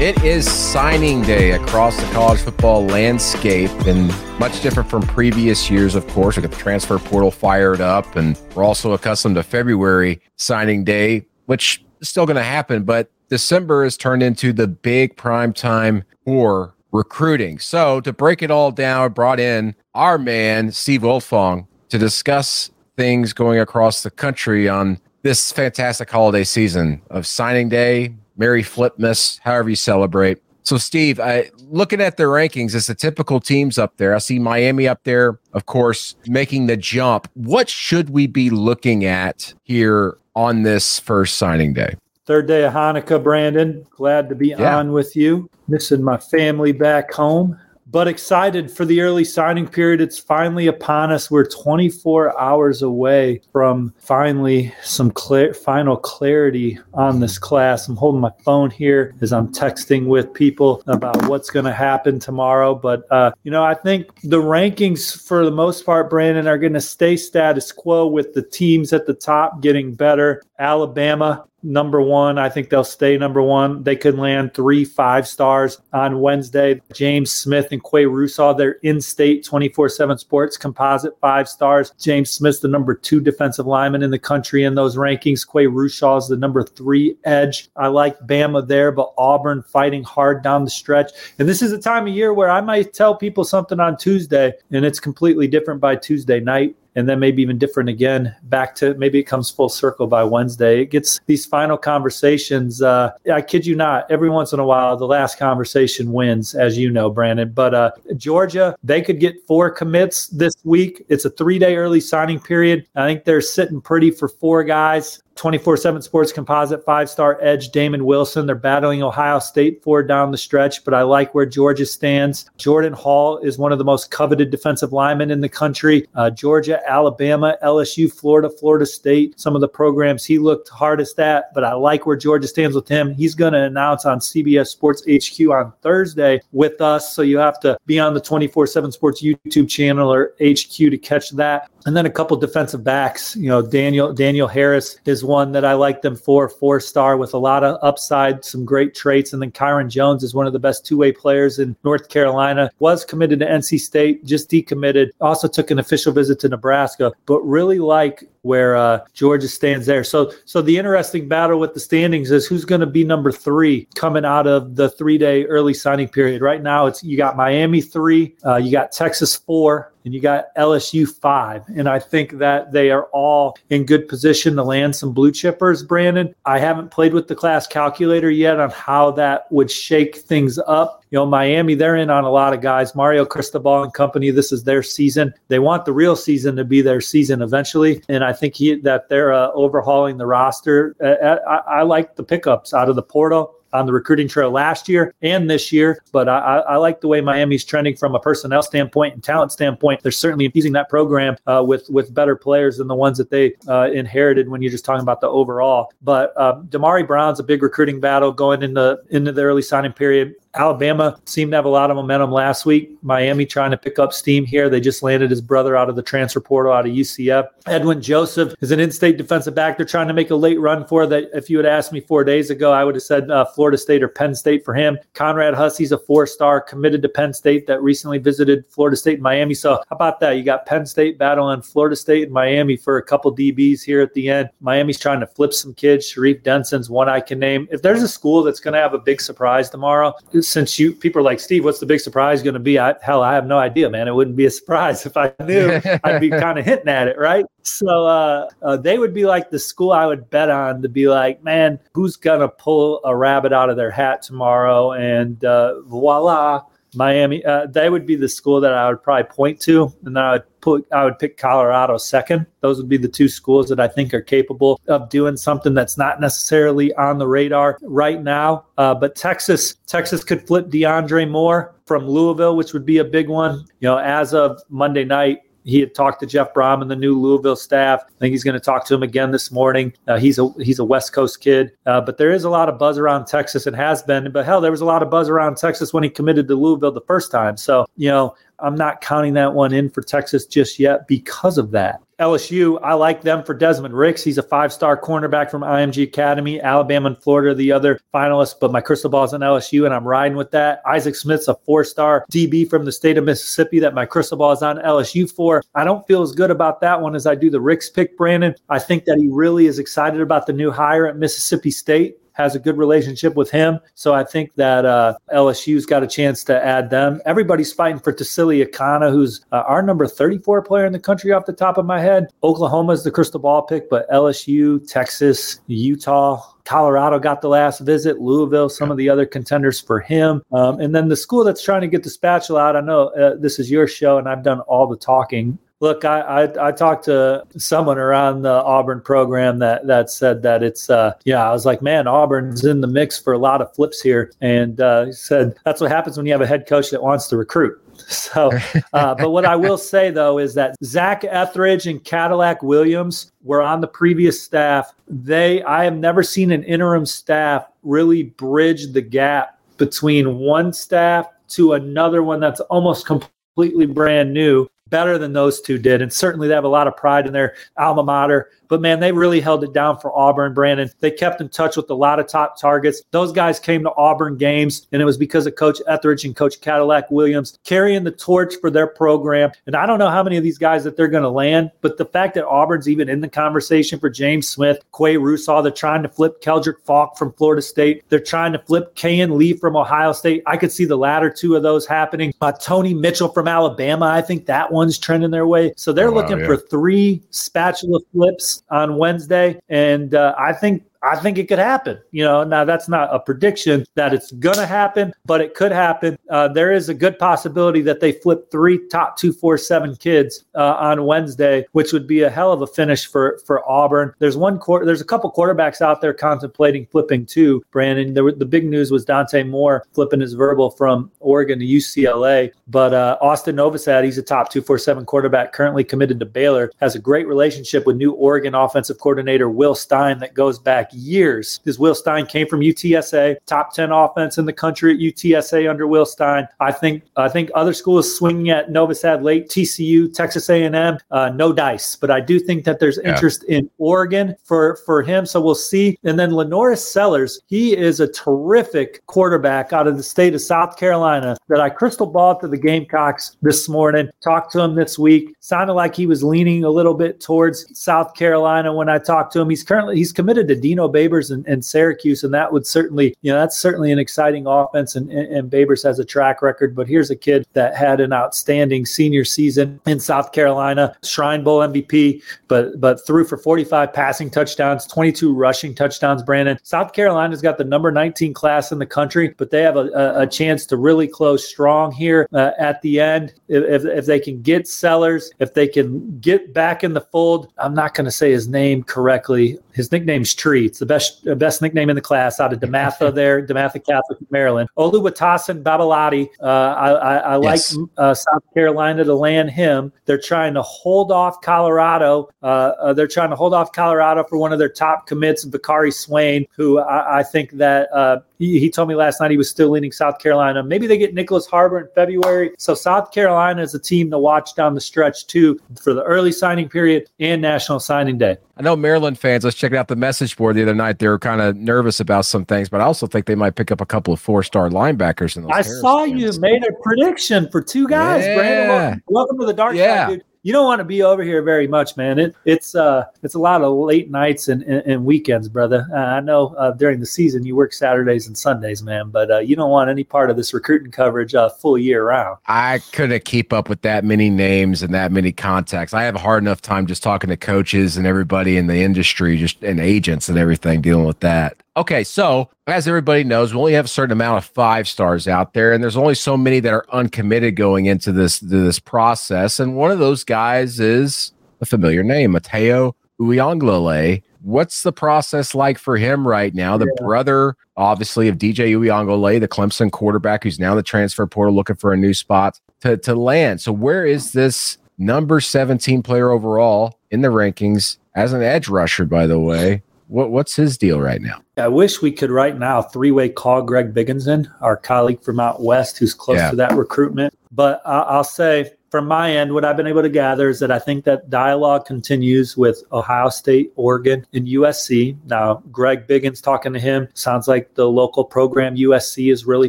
It is signing day across the college football landscape and much different from previous years, of course. We got the transfer portal fired up, and we're also accustomed to February signing day, which is still going to happen. But December has turned into the big prime time for recruiting. So to break it all down, I brought in our man, Steve Wiltfong, to discuss things going across the country on this fantastic holiday season of signing day, Merry Flipmas, however you celebrate. So, Steve, I, looking at the rankings, it's the typical teams up there. I see Miami up there, of course, making the jump. What should we be looking at here on this first signing day? Third day of Hanukkah, Brandon. Glad to be yeah. on with you. Missing my family back home but excited for the early signing period. It's finally upon us. We're 24 hours away from finally some clear, final clarity on this class. I'm holding my phone here as I'm texting with people about what's going to happen tomorrow. But, uh, you know, I think the rankings for the most part, Brandon, are going to stay status quo with the teams at the top getting better. Alabama number one. I think they'll stay number one. They could land three five stars on Wednesday. James Smith and Qua Russaw, they're in state 24 7 sports composite five stars. James Smith's the number two defensive lineman in the country in those rankings. Qua Russaw is the number three edge. I like Bama there, but Auburn fighting hard down the stretch. And this is a time of year where I might tell people something on Tuesday and it's completely different by Tuesday night and then maybe even different again back to maybe it comes full circle by Wednesday. It gets these final conversations. Uh, I kid you not, every once in a while, the last conversation wins, as you know, Brandon. But uh, Georgia, they could get four commits this week. It's a three day early signing period. I think they're sitting pretty for four guys. 24 7 Sports Composite five star edge Damon Wilson. They're battling Ohio State for down the stretch, but I like where Georgia stands. Jordan Hall is one of the most coveted defensive linemen in the country. Uh, Georgia, Alabama, LSU, Florida, Florida State, some of the programs he looked hardest at, but I like where Georgia stands with him. He's going to announce on CBS Sports HQ on Thursday with us. So you have to be on the 24 7 Sports YouTube channel or HQ to catch that. And then a couple defensive backs, you know, Daniel Daniel Harris is one that I like them for, four star with a lot of upside, some great traits. And then Kyron Jones is one of the best two way players in North Carolina. Was committed to NC State, just decommitted. Also took an official visit to Nebraska, but really like where uh, Georgia stands there. So, so the interesting battle with the standings is who's going to be number three coming out of the three day early signing period. Right now, it's you got Miami three, uh, you got Texas four, and you got LSU five. And I think that they are all in good position to land some blue chippers, Brandon. I haven't played with the class calculator yet on how that would shake things up you know, Miami, they're in on a lot of guys. Mario Cristobal and company, this is their season. They want the real season to be their season eventually. And I think he, that they're uh, overhauling the roster. Uh, uh I, I like the pickups out of the portal on the recruiting trail last year and this year. But I, I, like the way Miami's trending from a personnel standpoint and talent standpoint. They're certainly infusing that program uh, with with better players than the ones that they uh, inherited when you're just talking about the overall. But uh, Damari Brown's a big recruiting battle going into into the early signing period. Alabama seemed to have a lot of momentum last week. Miami trying to pick up steam here. They just landed his brother out of the transfer portal out of UCF. Edwin Joseph is an in-state defensive back. They're trying to make a late run for that. If you had asked me four days ago, I would have said uh, Florida State or Penn State for him. Conrad Hussey's a four-star committed to Penn State that recently visited Florida State and Miami. So how about that? You got Penn State battling Florida State and Miami for a couple DBs here at the end. Miami's trying to flip some kids. Sharif Denson's one I can name. If there's a school that's going to have a big surprise tomorrow, since you people are like Steve, what's the big surprise going to be? I, hell, I have no idea, man. It wouldn't be a surprise if I knew. I'd be kind of hinting at it, right? So uh, uh, they would be like the school I would bet on to be like, man, who's gonna pull a rabbit out of their hat tomorrow? And uh, voila, Miami. Uh, they would be the school that I would probably point to, and then I would put I would pick Colorado second. Those would be the two schools that I think are capable of doing something that's not necessarily on the radar right now. Uh, but Texas, Texas could flip DeAndre Moore from Louisville, which would be a big one. You know, as of Monday night, he had talked to Jeff Brohm and the new Louisville staff. I think he's going to talk to him again this morning. Uh, he's a he's a West Coast kid, uh, but there is a lot of buzz around Texas and has been. But hell, there was a lot of buzz around Texas when he committed to Louisville the first time. So you know, I'm not counting that one in for Texas just yet because of that. LSU, I like them for Desmond Ricks. He's a five star cornerback from IMG Academy. Alabama and Florida are the other finalists, but my crystal ball is on LSU, and I'm riding with that. Isaac Smith's a four star DB from the state of Mississippi that my crystal ball is on LSU for. I don't feel as good about that one as I do the Ricks pick, Brandon. I think that he really is excited about the new hire at Mississippi State has a good relationship with him. So I think that uh, LSU's got a chance to add them. Everybody's fighting for Tausili Akana, who's uh, our number 34 player in the country off the top of my head. Oklahoma is the crystal ball pick, but LSU, Texas, Utah, Colorado got the last visit, Louisville, some of the other contenders for him. Um, and then the school that's trying to get the spatula out, I know uh, this is your show and I've done all the talking. Look, I, I, I talked to someone around the Auburn program that that said that it's uh yeah I was like man Auburn's in the mix for a lot of flips here and uh, he said that's what happens when you have a head coach that wants to recruit. So, uh, but what I will say though is that Zach Etheridge and Cadillac Williams were on the previous staff. They I have never seen an interim staff really bridge the gap between one staff to another one that's almost completely brand new better than those two did. And certainly they have a lot of pride in their alma mater. But man, they really held it down for Auburn, Brandon. They kept in touch with a lot of top targets. Those guys came to Auburn games, and it was because of Coach Etheridge and Coach Cadillac Williams carrying the torch for their program. And I don't know how many of these guys that they're going to land, but the fact that Auburn's even in the conversation for James Smith, Qua Russaw, they're trying to flip Keldric Faulk from Florida State. They're trying to flip Kayin Lee from Ohio State. I could see the latter two of those happening. Uh, Tony Mitchell from Alabama, I think that one's trending their way. So they're oh, looking yeah. for three spatula flips on Wednesday. And uh, I think I think it could happen. You know, now that's not a prediction that it's going to happen, but it could happen. Uh, there is a good possibility that they flip three top two, four, seven kids uh, on Wednesday, which would be a hell of a finish for for Auburn. There's one quarter. There's a couple quarterbacks out there contemplating flipping too. Brandon, the, the big news was Dante Moore flipping his verbal from Oregon to UCLA, but uh, Austin Novosad, he's a top two, four, seven quarterback currently committed to Baylor, has a great relationship with new Oregon offensive coordinator Will Stein that goes back years. Because Will Stein came from UTSA, top 10 offense in the country at UTSA under Will Stein. I think I think other schools swinging at Novosad late, TCU, Texas A&M, uh, no dice. But I do think that there's yeah. interest in Oregon for, for him. So we'll see. And then LaNorris Sellers, he is a terrific quarterback out of the state of South Carolina that I crystal balled to the Gamecocks this morning. Talked to him this week. Sounded like he was leaning a little bit towards South Carolina when I talked to him. He's currently he's committed to Dino Babers and, and, Syracuse, and that would certainly, you know, that's certainly an exciting offense. And, and, and Babers has a track record, but here's a kid that had an outstanding senior season in South Carolina, Shrine Bowl MVP, but but threw for 45 passing touchdowns, 22 rushing touchdowns. Brandon, South Carolina's got the number 19 class in the country, but they have a, a, a chance to really close strong here uh, at the end. If, if they can get Sellers, if they can get back in the fold, I'm not going to say his name correctly. His nickname's Tree. It's the best uh, best nickname in the class out of DeMatha there, DeMatha Catholic, Maryland. Oluwatosin Babalade. Uh, I, I, I yes. like uh, South Carolina to land him. They're trying to hold off Colorado. Uh, uh, they're trying to hold off Colorado for one of their top commits, Bakari Swain, who I, I think that uh, he, he told me last night he was still leaning South Carolina. Maybe they get Nyckoles Harbor in February. So South Carolina is a team to watch down the stretch too for the early signing period and National Signing Day. I know Maryland fans. Let's check out the message board the other night. They were kind of nervous about some things, but I also think they might pick up a couple of four-star linebackers in those. I saw fans. you made a prediction for two guys. Yeah. Brandon, welcome, welcome to the dark yeah. side, dude. You don't want to be over here very much, man. It, it's uh, it's a lot of late nights and, and, and weekends, brother. Uh, I know uh, during the season you work Saturdays and Sundays, man, but uh, you don't want any part of this recruiting coverage uh, full year round. I couldn't keep up with that many names and that many contacts. I have a hard enough time just talking to coaches and everybody in the industry, just and agents and everything dealing with that. Okay, so as everybody knows, we only have a certain amount of five stars out there, and there's only so many that are uncommitted going into this this process. And one of those guys is a familiar name, Matayo Uiagalelei. What's the process like for him right now? The yeah. brother, obviously, of DJ Uiagalelei, the Clemson quarterback, who's now the transfer portal looking for a new spot to, to land. So, where is this number 17 player overall in the rankings as an edge rusher, by the way? What, what's his deal right now? I wish we could right now three way call Greg Bigginson, our colleague from out west, who's close yeah. to that recruitment. But I'll say from my end, what I've been able to gather is that I think that dialogue continues with Ohio State, Oregon, and USC. Now, Greg Biggins talking to him sounds like the local program USC is really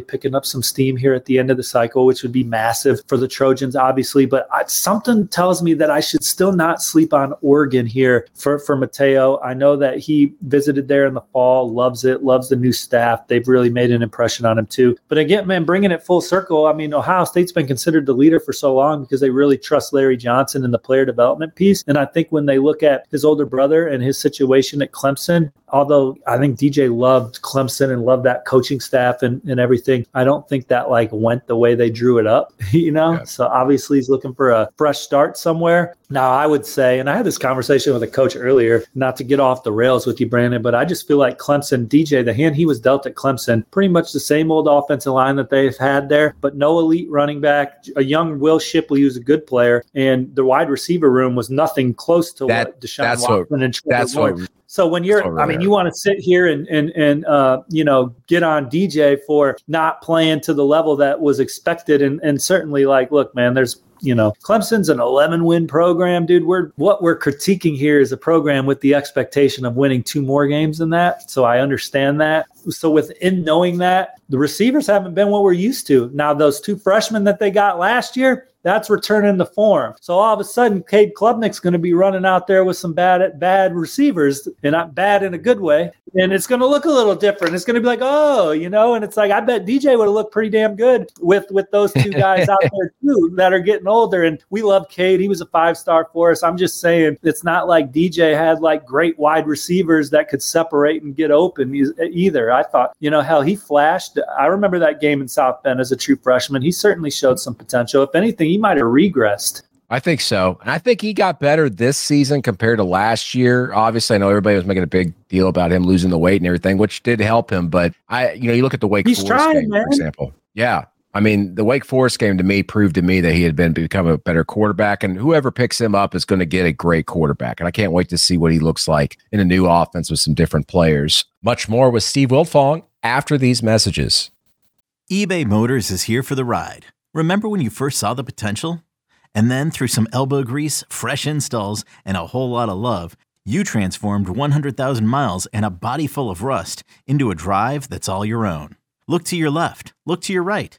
picking up some steam here at the end of the cycle, which would be massive for the Trojans, obviously. But I, something tells me that I should still not sleep on Oregon here for, for Matayo. I know that he visited there in the fall, loves it, loves the new staff. They've really made an impression on him, too. But again, man, bringing it full circle, I mean, Ohio State's been considered the leader for so long because they really trust Larry Johnson in the player development piece. And I think when they look at his older brother and his situation at Clemson, although I think DJ loved Clemson and loved that coaching staff and, and everything, I don't think that like went the way they drew it up, you know? Yeah. So obviously he's looking for a fresh start somewhere. Now, I would say, and I had this conversation with a coach earlier, not to get off the rails with you, Brandon, but I just feel like Clemson, DJ, the hand he was dealt at Clemson, pretty much the same old offensive line that they've had there, but no elite running back, a young Will Shipley who's a good player, and the wide receiver room was nothing close to that, what Deshaun Watson what, and Trevor that's what so when you're, I mean, you want to sit here and and and uh, you know get on DJ for not playing to the level that was expected, and and certainly like, look, man, there's you know, Clemson's an 11 win program, dude. We're what we're critiquing here is a program with the expectation of winning two more games than that. So I understand that. So within knowing that, the receivers haven't been what we're used to. Now those two freshmen that they got last year, that's returning the form. So all of a sudden, Cade Klubnik's going to be running out there with some bad bad receivers, and not bad in a good way. And it's going to look a little different. It's going to be like, oh, you know, and it's like I bet DJ would have looked pretty damn good with with those two guys out there too that are getting older. And we love Cade; he was a five star for us. I'm just saying, it's not like DJ had like great wide receivers that could separate and get open either. I thought, you know, hell, he flashed. I remember that game in South Bend as a true freshman. He certainly showed some potential. If anything he might have regressed. I think so. And I think he got better this season compared to last year. Obviously, I know everybody was making a big deal about him losing the weight and everything, which did help him. But I, you know, you look at the Wake He's Forest trying, game, man. for example. Yeah. I mean, the Wake Forest game to me proved to me that he had been become a better quarterback, and whoever picks him up is going to get a great quarterback. And I can't wait to see what he looks like in a new offense with some different players. Much more with Steve Wiltfong after these messages. eBay Motors is here for the ride. Remember when you first saw the potential? And then through some elbow grease, fresh installs, and a whole lot of love, you transformed 100,000 miles and a body full of rust into a drive that's all your own. Look to your left, look to your right.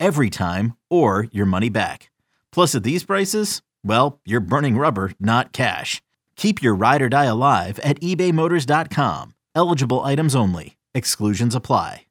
every time, or your money back. Plus, at these prices, well, you're burning rubber, not cash. Keep your ride or die alive at ebaymotors.com. Eligible items only. Exclusions apply.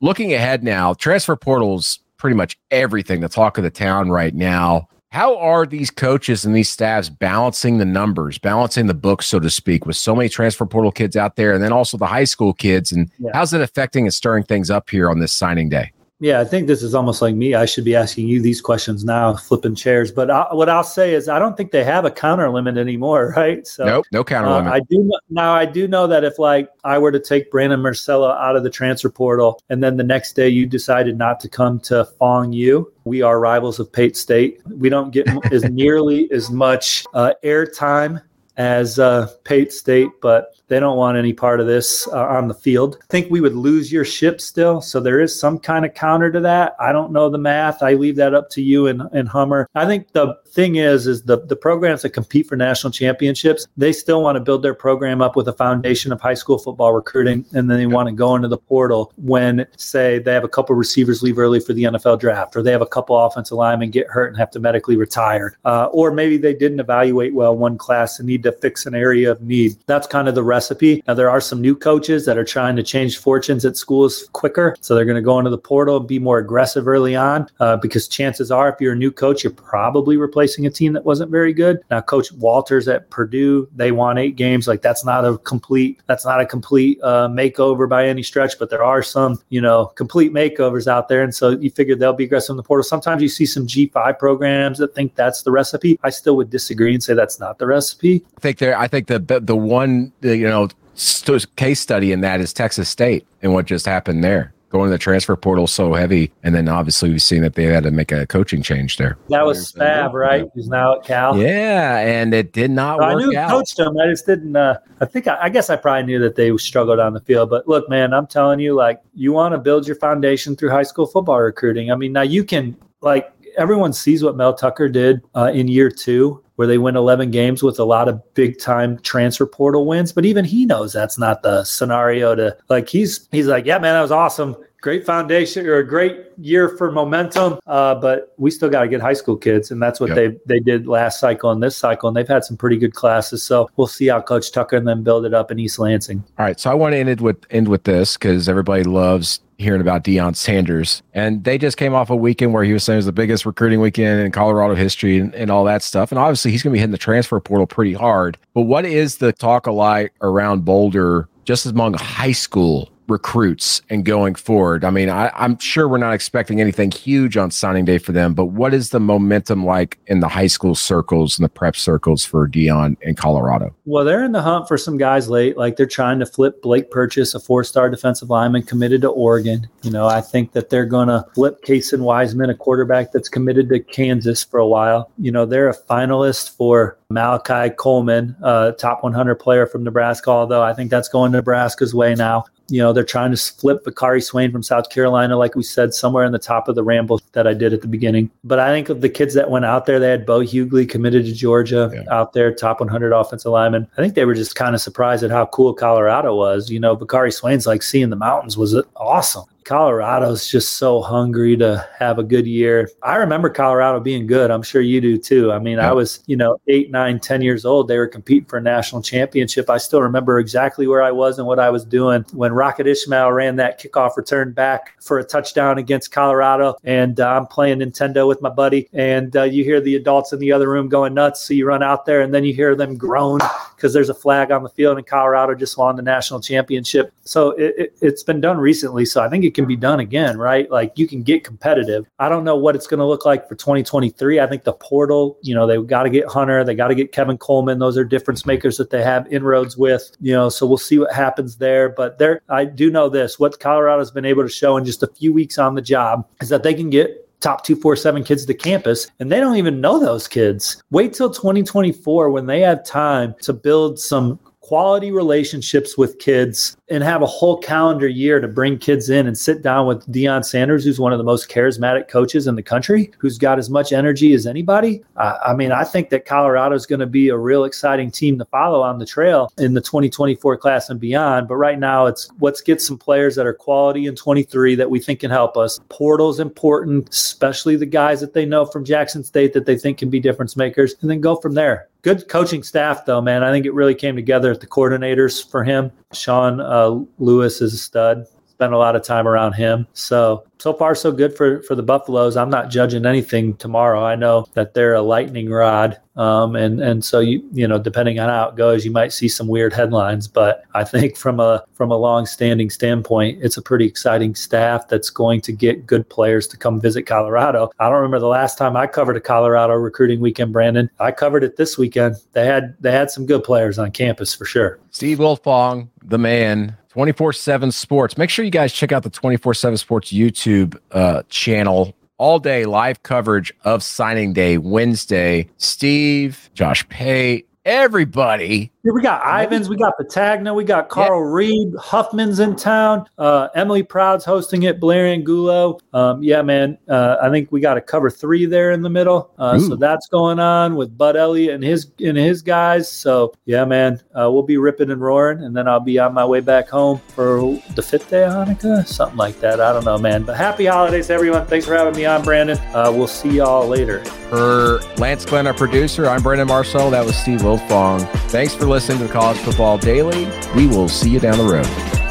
Looking ahead now, transfer portals pretty much everything, the talk of the town right now. How are these coaches and these staffs balancing the numbers, balancing the books, so to speak, with so many transfer portal kids out there, and then also the high school kids? And yeah. how's it affecting and stirring things up here on this signing day? Yeah, I think this is almost like me. I should be asking you these questions now, flipping chairs. But I, what I'll say is, I don't think they have a counter limit anymore, right? So nope, no counter uh, limit. I do now. I do know that if like I were to take Brandon Marcello out of the transfer portal, and then the next day you decided not to come to Fong U, we are rivals of Pate State. We don't get as nearly as much uh, airtime as uh, Pate State, but they don't want any part of this uh, on the field. I think we would lose your ship still. So there is some kind of counter to that. I don't know the math. I leave that up to you and, and Hummer. I think the thing is, is the, the programs that compete for national championships, they still want to build their program up with a foundation of high school football recruiting. And then they want to go into the portal when, say, they have a couple receivers leave early for the NFL draft, or they have a couple offensive linemen get hurt and have to medically retire. Uh, or maybe they didn't evaluate well one class and need to fix an area of need. That's kind of the recipe. Now, there are some new coaches that are trying to change fortunes at schools quicker. So they're going to go into the portal and be more aggressive early on uh, because chances are, if you're a new coach, you're probably replacing a team that wasn't very good. Now, Coach Walters at Purdue, they won eight games. Like that's not a complete, that's not a complete uh, makeover by any stretch, but there are some, you know, complete makeovers out there. And so you figure they'll be aggressive in the portal. Sometimes you see some G5 programs that think that's the recipe. I still would disagree and say that's not the recipe. I think there, I think the, the one, you know, st- case study in that is Texas State and what just happened there. Going to the transfer portal so heavy, and then obviously we've seen that they had to make a coaching change there. That was Spav, right? He's now at Cal. Yeah, and it did not work I knew out. coached him. I just didn't. Uh, I think I, I guess I probably knew that they struggled on the field. But look, man, I'm telling you, like you want to build your foundation through high school football recruiting. I mean, now you can like everyone sees what Mel Tucker did uh, in year two where they win 11 games with a lot of big time transfer portal wins. But even he knows that's not the scenario to like, he's, he's like, yeah, man, that was awesome. Great foundation or a great year for momentum. Uh, but we still got to get high school kids. And that's what yep. they, they did last cycle and this cycle. And they've had some pretty good classes. So we'll see how coach Tucker and them build it up in East Lansing. All right. So I want to end with, end with this because everybody loves hearing about Deion Sanders. And they just came off a weekend where he was saying it was the biggest recruiting weekend in Colorado history and, and all that stuff. And obviously, he's going to be hitting the transfer portal pretty hard. But what is the talk alike around Boulder just among high school recruits and going forward? I mean, I, am sure we're not expecting anything huge on signing day for them, but what is the momentum like in the high school circles and the prep circles for Deion in Colorado? Well, they're in the hunt for some guys late. Like they're trying to flip Blake Purchase, a four star defensive lineman committed to Oregon. You know, I think that they're going to flip Kasen Wiseman, a quarterback that's committed to Kansas for a while. You know, they're a finalist for Malachi Coleman, uh, top 100 player from Nebraska, although I think that's going Nebraska's way now. You know, they're trying to flip Bakari Swain from South Carolina, like we said, somewhere in the top of the ramble that I did at the beginning. But I think of the kids that went out there, they had Bo Hughley committed to Georgia yeah. out there, top 100 offensive lineman. I think they were just kind of surprised at how cool Colorado was. You know, Bakari Swain's like seeing the mountains was awesome. Colorado's just so hungry to have a good year. I remember Colorado being good. I'm sure you do too. I mean, yeah. I was, you know, eight, nine, ten years old. They were competing for a national championship. I still remember exactly where I was and what I was doing when Rocket Ismail ran that kickoff return back for a touchdown against Colorado. And uh, I'm playing Nintendo with my buddy. And uh, you hear the adults in the other room going nuts. So you run out there and then you hear them groan because there's a flag on the field and Colorado just won the national championship. So it, it, it's been done recently. So I think it can be done again, right? Like you can get competitive. I don't know what it's going to look like for 2023. I think the portal, you know, they've got to get Hunter, they got to get Kevin Coleman. Those are difference makers that they have inroads with, you know, so we'll see what happens there. But there, I do know this what Colorado's been able to show in just a few weeks on the job is that they can get top 247 kids to campus and they don't even know those kids. Wait till 2024 when they have time to build some quality relationships with kids and have a whole calendar year to bring kids in and sit down with Deion Sanders, who's one of the most charismatic coaches in the country, who's got as much energy as anybody. Uh, I mean, I think that Colorado is going to be a real exciting team to follow on the trail in the 2024 class and beyond. But right now, it's let's get some players that are quality in 23 that we think can help us. Portal's important, especially the guys that they know from Jackson State that they think can be difference makers, and then go from there good coaching staff though man. I think it really came together at the coordinators for him. Sean uh, lewis is a stud spent a lot of time around him. So so far so good for for the Buffaloes. I'm not judging anything tomorrow. I know that they're a lightning rod, um, and and so you you know depending on how it goes, you might see some weird headlines. But I think from a from a long standing standpoint, it's a pretty exciting staff that's going to get good players to come visit Colorado. I don't remember the last time I covered a Colorado recruiting weekend, Brandon. I covered it this weekend. They had they had some good players on campus for sure. Steve Wiltfong, the man, 24 7 sports. Make sure you guys check out the 24 7 sports YouTube uh, channel. All day live coverage of signing day Wednesday. Steve, Josh Pate, everybody Here we got Ivins, we got Patagna, we got Carl yeah. Reed, Huffman's in town. Uh, Emily Proud's hosting it, Blair Angulo. Um, yeah, man, uh, I think we got a cover three there in the middle. Uh, so that's going on with Bud Elliott and his and his guys. So yeah, man, uh, we'll be ripping and roaring, and then I'll be on my way back home for the fifth day of Hanukkah, something like that. I don't know, man. But happy holidays, everyone. Thanks for having me on, Brandon. Uh, we'll see y'all later. For Lance Glenn, our producer, I'm Brandon Marcel. That was Steve Wiltfong. Thanks for listening to College Football Daily. We will see you down the road.